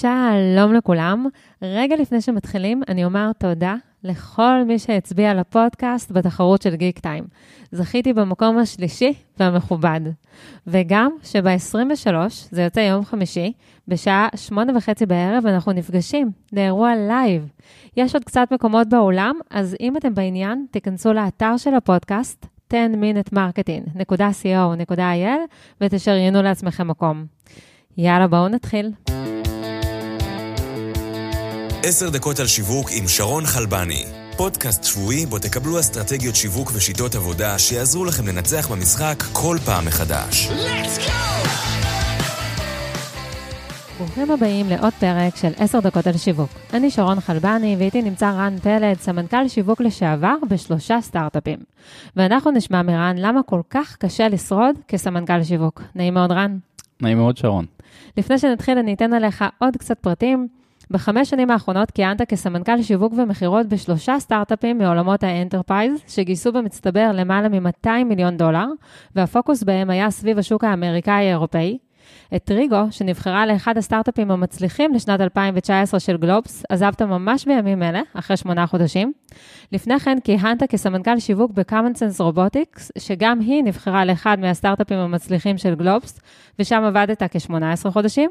שלום לכולם. רגע לפני שמתחילים, אני אומר תודה לכל מי שהצביע לפודקאסט בתחרות של גיק טיים. זכיתי במקום השלישי והמכובד. וגם שב-23, זה יוצא יום חמישי, בשעה שמונה וחצי בערב אנחנו נפגשים לאירוע live. יש עוד קצת מקומות באולם, אז אם אתם בעניין, תיכנסו לאתר של הפודקאסט, 10minutemarketing.co.il ותשריינו לעצמכם מקום. יאללה, בואו נתחיל. עשר דקות על שיווק עם שרון חלבני. פודקאסט שבועי בו תקבלו אסטרטגיות שיווק ושיטות עבודה שיעזרו לכם לנצח במשחק כל פעם מחדש. ברוכים הבאים לעוד פרק של 10 דקות על שיווק. אני שרון חלבני ואיתי נמצא רן פלד, סמנכ"ל שיווק לשעבר בשלושה סטארט-אפים. ואנחנו נשמע מרן למה כל כך קשה לשרוד כסמנכ"ל שיווק. נעים מאוד רן. נעים מאוד שרון. לפני שנתחיל אני אתן עליך עוד קצת פרטים. בחמש שנים האחרונות כיהנת כסמנכ"ל שיווק ומכירות בשלושה סטארט-אפים מעולמות ה enterprise, שגייסו במצטבר למעלה מ-200 מיליון דולר, והפוקוס בהם היה סביב השוק האמריקאי-אירופאי. את טריגו, שנבחרה לאחד הסטארט-אפים המצליחים לשנת 2019 של גלובס, עזבת ממש בימים אלה, אחרי שמונה חודשים. לפני כן כיהנת כסמנכ"ל שיווק ב-common sense robotics, שגם היא נבחרה לאחד מהסטארט-אפים המצליחים של גלובס, ושם עבדת כ-18 חודשים.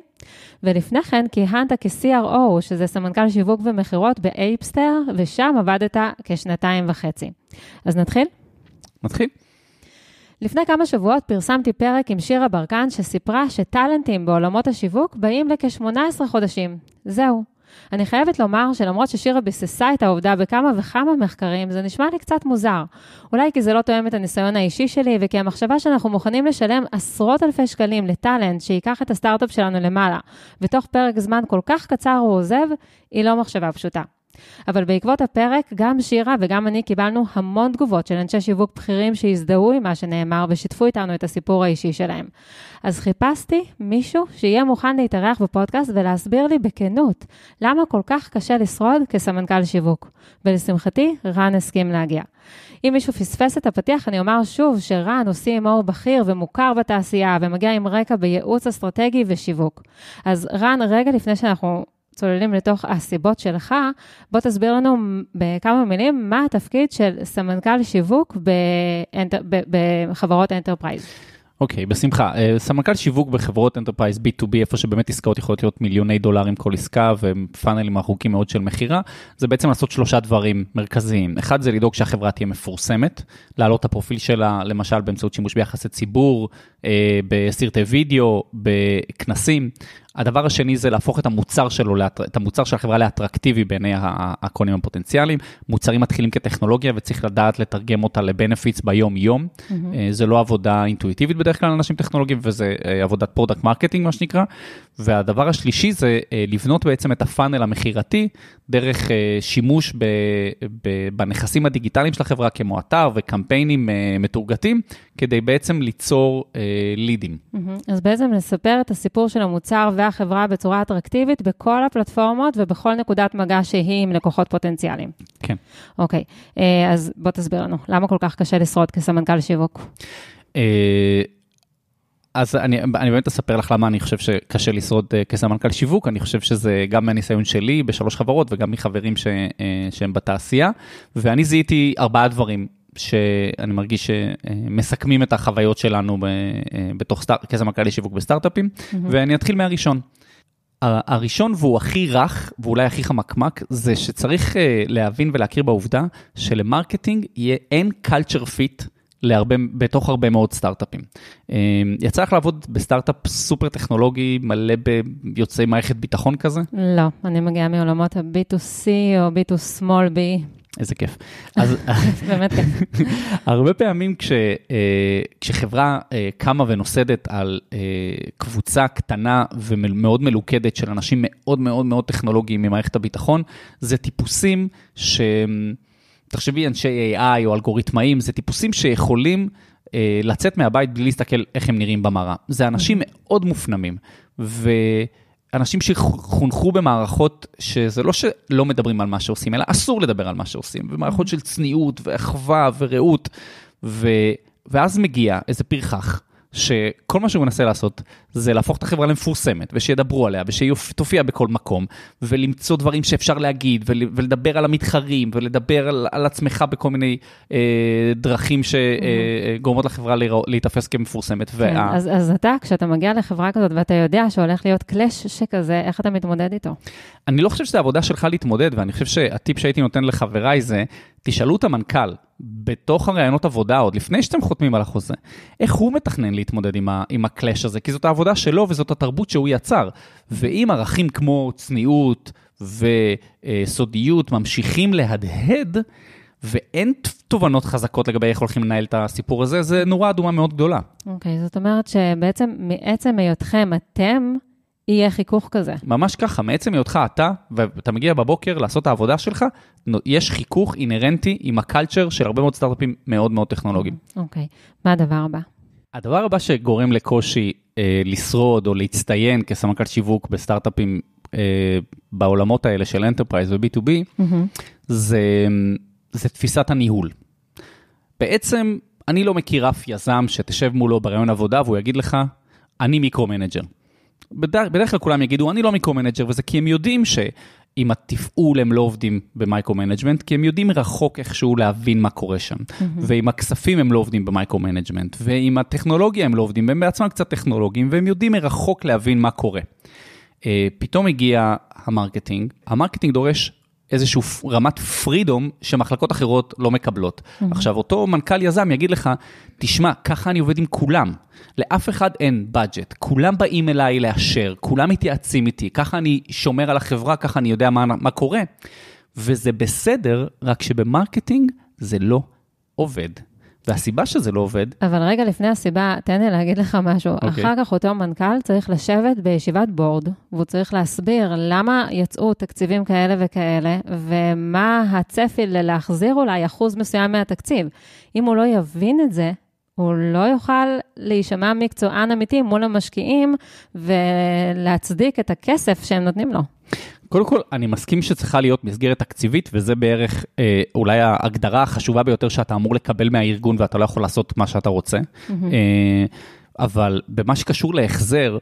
ולפני כן כיהנת כ-CRO, שזה סמנכ"ל שיווק ומכירות באייפסטר, ושם עבדת כשנתיים וחצי. אז נתחיל? נתחיל. לפני כמה שבועות פרסמתי פרק עם שירה ברקן שסיפרה שטאלנטים בעולמות השיווק באים לכ-18 חודשים. זהו. אני חייבת לומר שלמרות ששירה ביססה את העובדה בכמה וכמה מחקרים, זה נשמע לי קצת מוזר. אולי כי זה לא תואם את הניסיון האישי שלי, וכי המחשבה שאנחנו מוכנים לשלם עשרות אלפי שקלים לטאלנט שייקח את הסטארט-אפ שלנו למעלה, ותוך פרק זמן כל כך קצר הוא עוזב, היא לא מחשבה פשוטה. אבל בעקבות הפרק, גם שירה וגם אני קיבלנו המון תגובות של אנשי שיווק בכירים שהזדהו עם מה שנאמר ושיתפו איתנו את הסיפור האישי שלהם. אז חיפשתי מישהו שיהיה מוכן להתארח בפודקאסט ולהסביר לי בכנות למה כל כך קשה לשרוד כסמנכ"ל שיווק. ולשמחתי, רן הסכים להגיע. אם מישהו פספס את הפתיח, אני אומר שוב שרן הוא CMO בכיר ומוכר בתעשייה ומגיע עם רקע בייעוץ אסטרטגי ושיווק. אז רן, רגע לפני שאנחנו צוללים לתוך הסיבות שלך, בוא תסביר לנו בכמה מילים מה התפקיד של סמנכ"ל שיווק באנטר, בחברות enterprise. אוקיי, okay, בשמחה. אה, סמנכ"ל שיווק בחברות enterprise B2B, איפה שבאמת עסקאות יכולות להיות מיליוני דולרים כל עסקה ו funnels ארוכים מאוד של מכירה, זה בעצם לעשות שלושה דברים מרכזיים. אחד זה לדאוג שהחברה תהיה מפורסמת, להעלות את הפרופיל שלה, למשל באמצעות שימוש ביחסי ציבור, אה, בסרטי וידאו, בכנסים. הדבר השני זה להפוך את המוצר שלו, את המוצר של החברה לאטרקטיבי בעיני הקונים הפוטנציאליים. מוצרים מתחילים כטכנולוגיה וצריך לדעת לתרגם אותה ל benefits ביום-יום. Mm-hmm. זה לא עבודה אינטואיטיבית בדרך כלל לאנשים טכנולוגיים, וזה אה, עבודת product marketing, מה שנקרא. והדבר השלישי זה אה, לבנות בעצם את ה funnel המכירתי דרך שימוש ב, ב, בנכסים הדיגיטליים של החברה, כמו אתר וקמפיינים מטורגטים, כדי בעצם ליצור לידים. Mm-hmm. אז בעצם לספר את הסיפור של המוצר וה... החברה בצורה אטרקטיבית בכל הפלטפורמות ובכל נקודת מגע שהיא עם לקוחות פוטנציאליים. כן. אוקיי, אה, אז בוא תסביר לנו, למה כל כך קשה לשרוד כסמנכ"ל שיווק? אה, אז אני, אני באמת אספר לך למה אני חושב שקשה לשרוד uh, כסמנכ"ל שיווק, אני חושב שזה גם מהניסיון שלי בשלוש חברות וגם מחברים ש, uh, שהם בתעשייה, ואני זיהיתי ארבעה דברים שאני מרגיש שמסכמים את החוויות שלנו בתוך סטארט, כסמנכ"לי שיווק בסטארט-אפים, mm-hmm. ואני אתחיל מהראשון. הראשון והוא הכי רך ואולי הכי חמקמק, זה שצריך להבין ולהכיר בעובדה של marketing יהיה אין culture fit להרבה, בתוך הרבה מאוד סטארט-אפים. יצא לך לעבוד בסטארט-אפ סופר טכנולוגי מלא ביוצאי מערכת ביטחון כזה? לא, אני מגיעה מעולמות ה-B2C או B2 small B. איזה כיף. אז באמת כיף. הרבה פעמים כש, אה, כשחברה אה, קמה ונוסדת על אה, קבוצה קטנה ומאוד מלוכדת של אנשים מאוד מאוד מאוד טכנולוגיים ממערכת הביטחון, זה טיפוסים ש... תחשבי, אנשי AI או אלגוריתמאים, זה טיפוסים שיכולים לצאת מהבית בלי להסתכל איך הם נראים במראה. זה אנשים מאוד מופנמים. ו... אנשים שחונכו במערכות שזה לא שלא מדברים על מה שעושים, אלא אסור לדבר על מה שעושים, ומערכות של צניעות ואחווה ורעות, ו... ואז מגיע איזה פרחח שכל מה שהוא מנסה לעשות זה להפוך את החברה למפורסמת, ושידברו עליה, ושהיא תופיע בכל מקום, ולמצוא דברים שאפשר להגיד, ול, ולדבר על המתחרים, ולדבר על, על עצמך בכל מיני אה, דרכים שגורמות אה, לחברה להירא, להיתפס כמפורסמת. כן, וה... אז, אז אתה, כשאתה מגיע לחברה כזאת ואתה יודע שהולך להיות קלאש שכזה, איך אתה מתמודד איתו? אני לא חושב שזה עבודה שלך להתמודד, ואני חושב שהטיפ שהייתי נותן לחבריי זה, תשאלו את המנכ"ל, בתוך הראיונות עבודה, עוד לפני שאתם חותמים על החוזה, איך הוא מתכנן להתמודד עם, עם הקלאש הזה, כי זאת העבודה שלו וזאת התרבות שהוא יצר. ואם ערכים כמו צניעות וסודיות ממשיכים להדהד, ואין תובנות חזקות לגבי איך הולכים לנהל את הסיפור הזה, זה נורה אדומה מאוד גדולה. אוקיי, okay, זאת אומרת שבעצם מעצם היותכם אתם, יהיה חיכוך כזה. ממש ככה, מעצם היותך אתה, ואתה מגיע בבוקר לעשות את העבודה שלך, יש חיכוך אינהרנטי עם ה culture של הרבה מאוד סטארט-אפים מאוד מאוד טכנולוגיים. אוקיי, okay. מה הדבר הבא? הדבר הבא שגורם לקושי אה, לשרוד או להצטיין כסמנכ"ל שיווק בסטארט-אפים אה, בעולמות האלה של enterprise ו-B2B, mm-hmm. זה, זה תפיסת הניהול. בעצם, אני לא מכיר אף יזם שתשב מולו בראיון עבודה והוא יגיד לך, אני micro-manager. בדרך, בדרך כלל כולם יגידו, אני לא micro-manager, וזה כי הם יודעים שעם התפעול הם לא עובדים ב micro-management, כי הם יודעים מרחוק איכשהו להבין מה קורה שם. Mm-hmm. ועם הכספים הם לא עובדים ב micro-management, ועם הטכנולוגיה הם לא עובדים, והם בעצמם קצת טכנולוגיים, והם יודעים מרחוק להבין מה קורה. Uh, פתאום הגיע ה marketing, ה marketing דורש איזושהי רמת freedom שמחלקות אחרות לא מקבלות. Mm-hmm. עכשיו, אותו מנכ"ל יזם יגיד לך, תשמע, ככה אני עובד עם כולם. לאף אחד אין budget, כולם באים אליי לאשר, כולם מתייעצים איתי, ככה אני שומר על החברה, ככה אני יודע מה, מה קורה. וזה בסדר, רק שב marketing זה לא עובד. והסיבה שזה לא עובד... אבל רגע לפני הסיבה, תן לי להגיד לך משהו. Okay. אוקיי. אחר כך אותו מנכ"ל צריך לשבת בישיבת board, והוא צריך להסביר למה יצאו תקציבים כאלה וכאלה, ומה הצפי ללהחזיר אולי אחוז מסוים מהתקציב. אם הוא לא יבין את זה, הוא לא יוכל להישמע מקצוען אמיתי מול המשקיעים ולהצדיק את הכסף שהם נותנים לו. קודם כל, אני מסכים שצריכה להיות מסגרת תקציבית, וזה בערך אה, אולי ההגדרה החשובה ביותר שאתה אמור לקבל מהארגון ואתה לא יכול לעשות מה שאתה רוצה. Mm-hmm. אה, אבל במה שקשור להחזר,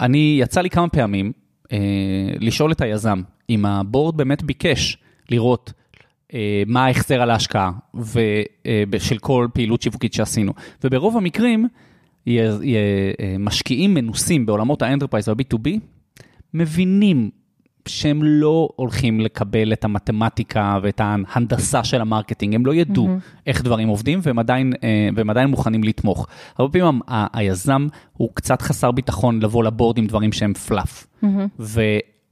אני, יצא לי כמה פעמים אה, לשאול את היזם, אם הבורד באמת ביקש לראות אה, מה ההחזר על ההשקעה אה, של כל פעילות שיווקית שעשינו. וברוב המקרים, יהיה, יהיה, אה, משקיעים מנוסים בעולמות ה enterprise וה-B2B, מבינים שהם לא הולכים לקבל את המתמטיקה ואת ההנדסה של ה marketing, הם לא ידעו mm-hmm. איך דברים עובדים והם עדיין, והם עדיין מוכנים לתמוך. הרבה פעמים היזם הוא קצת חסר ביטחון לבוא ל board עם דברים שהם fluff. Mm-hmm.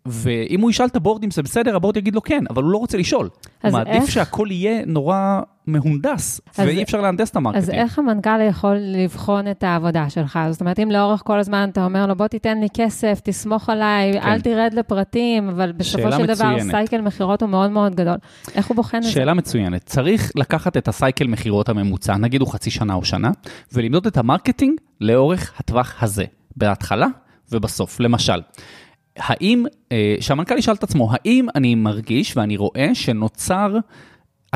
ואם הוא ישאל את ה board אם זה בסדר, ה board יגיד לו כן, אבל הוא לא רוצה לשאול. הוא מעדיף איך... שהכל יהיה נורא מהונדס, ואי אפשר להנדס את ה marketing. אז איך המנכ"ל יכול לבחון את העבודה שלך? זאת אומרת, אם לאורך כל הזמן אתה אומר לו, בוא תיתן לי כסף, תסמוך עליי, כן. אל תרד לפרטים, אבל בסופו של דבר מצוינת. cycle מכירות הוא מאוד מאוד גדול. איך הוא בוחן את זה? שאלה מצוינת. צריך לקחת את ה cycle מכירות הממוצע, נגיד הוא חצי שנה או שנה, ולמדוד את ה marketing לאורך הטווח הזה, בהתחלה ובסוף. למשל, האם, אה, שהמנכ"ל ישאל את עצמו, האם אני מרגיש ואני רואה שנוצר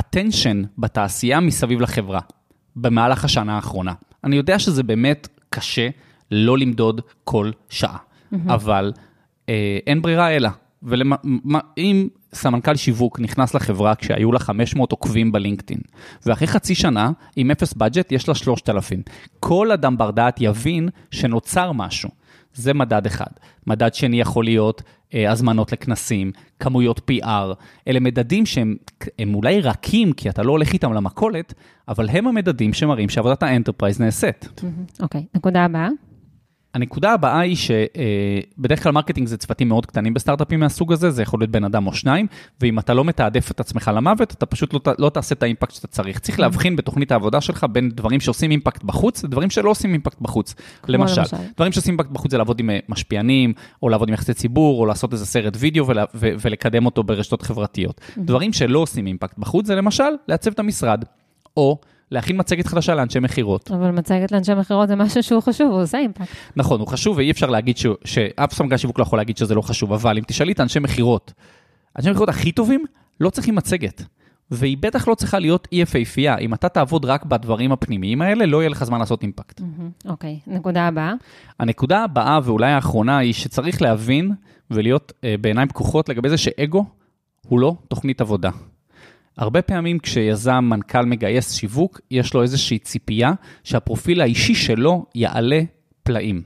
attention בתעשייה מסביב לחברה במהלך השנה האחרונה? אני יודע שזה באמת קשה לא למדוד כל שעה, mm-hmm. אבל אה, אין ברירה אלא. ואם סמנכ"ל שיווק נכנס לחברה כשהיו לה 500 עוקבים בלינקדאין, ואחרי חצי שנה, עם אפס budget, יש לה 3,000. כל אדם בר דעת יבין שנוצר משהו. זה מדד אחד. מדד שני יכול להיות אה, הזמנות לכנסים, כמויות PR, אלה מדדים שהם אולי רכים, כי אתה לא הולך איתם למכולת, אבל הם המדדים שמראים שעבודת ה enterprise נעשית. אוקיי, okay. נקודה הבאה. הנקודה הבאה היא שבדרך כלל marketing זה צוותים מאוד קטנים בסטארט-אפים מהסוג הזה, זה יכול להיות בן אדם או שניים, ואם אתה לא מתעדף את עצמך למוות, אתה פשוט לא, לא תעשה את האימפקט שאתה צריך. צריך mm-hmm. להבחין בתוכנית העבודה שלך בין דברים שעושים אימפקט בחוץ לדברים שלא עושים אימפקט בחוץ. למשל, למשל, דברים שעושים אימפקט בחוץ זה לעבוד עם אה, משפיענים, או לעבוד עם יחסי ציבור, או לעשות איזה סרט וידאו ולה, ו, ולקדם אותו ברשתות חברתיות. Mm-hmm. דברים שלא עושים אימפקט בחוץ זה למשל לעצב את המשרד, או להכין מצגת חדשה לאנשי מכירות. אבל מצגת לאנשי מכירות זה משהו שהוא חשוב, הוא עושה אימפקט. נכון, הוא חשוב ואי אפשר להגיד ש... שאף סמגן שיווק לא יכול להגיד שזה לא חשוב, אבל אם תשאלי את האנשי מכירות, אנשי מכירות הכי טובים לא צריכים מצגת. והיא בטח לא צריכה להיות אי יפהפייה. אם אתה תעבוד רק בדברים הפנימיים האלה, לא יהיה לך זמן לעשות אימפקט. אוקיי, נקודה הבאה. הנקודה הבאה ואולי האחרונה היא שצריך להבין ולהיות אה, בעיניים פקוחות לגבי זה שאגו הוא לא תוכנית עבודה. הרבה פעמים כשיזם, מנכ"ל מגייס שיווק, יש לו איזושהי ציפייה שהפרופיל האישי שלו יעלה פלאים.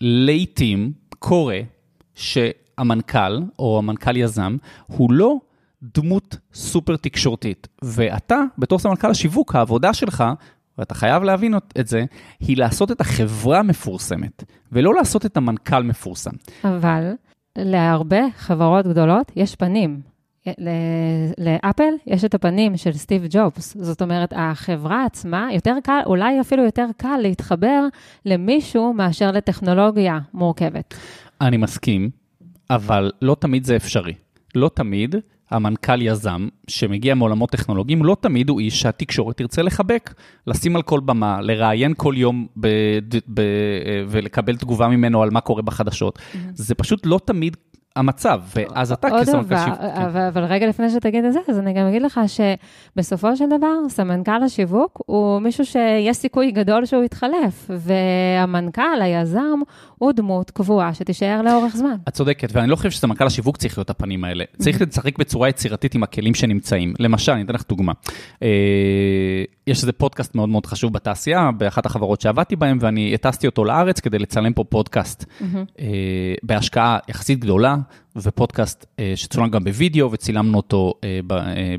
לעתים קורה שהמנכ"ל או המנכ"ל יזם הוא לא דמות סופר תקשורתית, ואתה, בתור סמנכ"ל השיווק, העבודה שלך, ואתה חייב להבין את זה, היא לעשות את החברה מפורסמת, ולא לעשות את המנכ"ל מפורסם. אבל להרבה חברות גדולות יש פנים. לאפל יש את הפנים של סטיב ג'ובס. זאת אומרת, החברה עצמה, יותר קל, אולי אפילו יותר קל להתחבר למישהו מאשר לטכנולוגיה מורכבת. אני מסכים, אבל לא תמיד זה אפשרי. לא תמיד המנכ"ל יזם שמגיע מעולמות טכנולוגיים, לא תמיד הוא איש שהתקשורת תרצה לחבק, לשים על כל במה, לראיין כל יום ב, ב, ולקבל תגובה ממנו על מה קורה בחדשות. Mm-hmm. זה פשוט לא תמיד המצב, ואז אתה כסמנכ"ל שיווק... כן. אבל, אבל רגע לפני שתגיד את זה, אז אני גם אגיד לך שבסופו של דבר, סמנכ"ל השיווק הוא מישהו שיש סיכוי גדול שהוא יתחלף, והמנכ"ל, היזם, הוא דמות קבועה שתישאר לאורך זמן. את צודקת, ואני לא חושב שסמנכ"ל השיווק צריך להיות הפנים האלה. צריך לשחק בצורה יצירתית עם הכלים שנמצאים. למשל, אני אתן לך דוגמה. יש איזה פודקאסט מאוד מאוד חשוב בתעשייה, באחת החברות שעבדתי בהן, ואני הטסתי אותו לארץ כדי לצלם פה פודקאסט בהשקעה יחסית גדולה, ופודקאסט שצולם גם בווידאו, וצילמנו אותו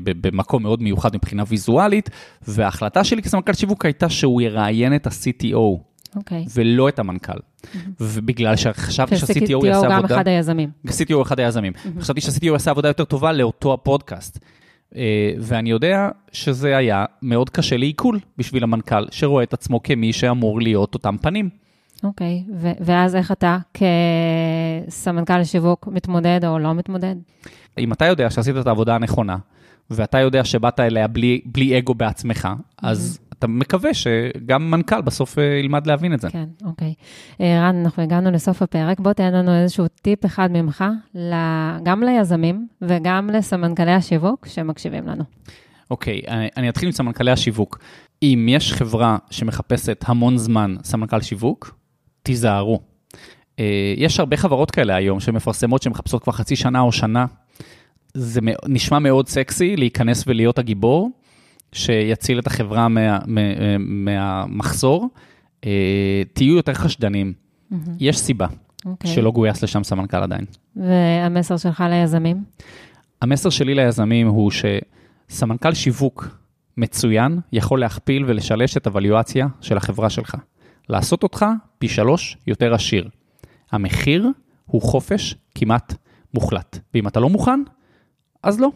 במקום מאוד מיוחד מבחינה ויזואלית, וההחלטה שלי כסמנכ"ל שיווק הייתה שהוא יראיין את ה-CTO. Okay. אוקיי. ולא את המנכ"ל. Mm-hmm. ובגלל שחשבתי שה-CTO יעשה עבודה... ש-CTO גם אחד היזמים. CTO הוא אחד היזמים. Mm-hmm. חשבתי שה-CTO יעשה עבודה יותר טובה לאותו הפודקאסט. ואני יודע שזה היה מאוד קשה לעיכול בשביל המנכ"ל, שרואה את עצמו כמי שאמור להיות אותם פנים. אוקיי, okay. ואז איך אתה כסמנכ"ל שיווק מתמודד או לא מתמודד? אם אתה יודע שעשית את העבודה הנכונה, ואתה יודע שבאת אליה בלי, בלי אגו בעצמך, אז mm-hmm. אתה מקווה שגם מנכ"ל בסוף ילמד להבין את זה. כן, אוקיי. רן, אנחנו הגענו לסוף הפרק, בוא תן לנו איזשהו טיפ אחד ממך, גם ליזמים וגם לסמנכ"לי השיווק שמקשיבים לנו. אוקיי, אני, אני אתחיל עם סמנכ"לי השיווק. אם יש חברה שמחפשת המון זמן סמנכ"ל שיווק, תיזהרו. יש הרבה חברות כאלה היום שמפרסמות שמחפשות כבר חצי שנה או שנה. זה נשמע מאוד סקסי להיכנס ולהיות הגיבור, שיציל את החברה מה, מה, מהמחסור, תהיו יותר חשדנים. Mm-hmm. יש סיבה okay. אוקיי. שלא גויס לשם סמנכ"ל עדיין. והמסר שלך ליזמים? המסר שלי ליזמים הוא שסמנכ"ל שיווק מצוין יכול להכפיל ולשלש את הווליואציה של החברה שלך. לעשות אותך פי שלוש יותר עשיר. המחיר הוא חופש כמעט מוחלט, ואם אתה לא מוכן, אז לא.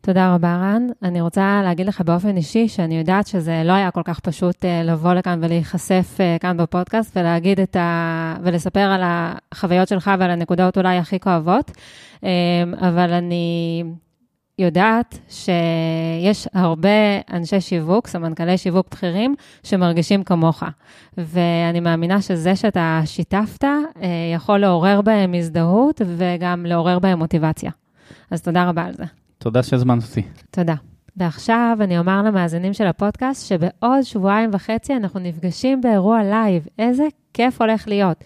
תודה רבה, רן. אני רוצה להגיד לך באופן אישי, שאני יודעת שזה לא היה כל כך פשוט לבוא לכאן ולהיחשף כאן בפודקאסט ולהגיד את ה... ולספר על החוויות שלך ועל הנקודות אולי הכי כואבות, אבל אני יודעת שיש הרבה אנשי שיווק, סמנכ"לי שיווק בכירים, שמרגישים כמוך. ואני מאמינה שזה שאתה שיתפת, יכול לעורר בהם הזדהות וגם לעורר בהם מוטיבציה. אז תודה רבה על זה. תודה שהזמנת אותי. תודה. ועכשיו אני אומר למאזינים של הפודקאסט שבעוד שבועיים וחצי אנחנו נפגשים באירוע לייב. איזה כיף הולך להיות.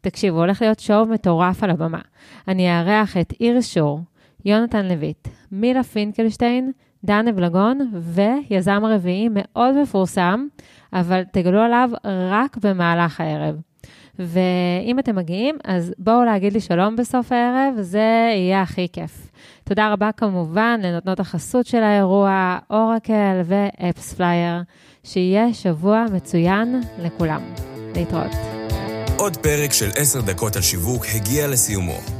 תקשיבו, הולך להיות show מטורף על הבמה. אני אארח את איריס שור, יונתן לויט, מילה פינקלשטיין, דן אבלגון ויזם רביעי מאוד מפורסם, אבל תגלו עליו רק במהלך הערב. ואם אתם מגיעים, אז בואו להגיד לי שלום בסוף הערב, זה יהיה הכי כיף. תודה רבה כמובן לנותנות החסות של האירוע, Oracle ו AppsFlyer. שיהיה שבוע מצוין לכולם. להתראות. עוד פרק של 10 דקות על שיווק הגיע לסיומו.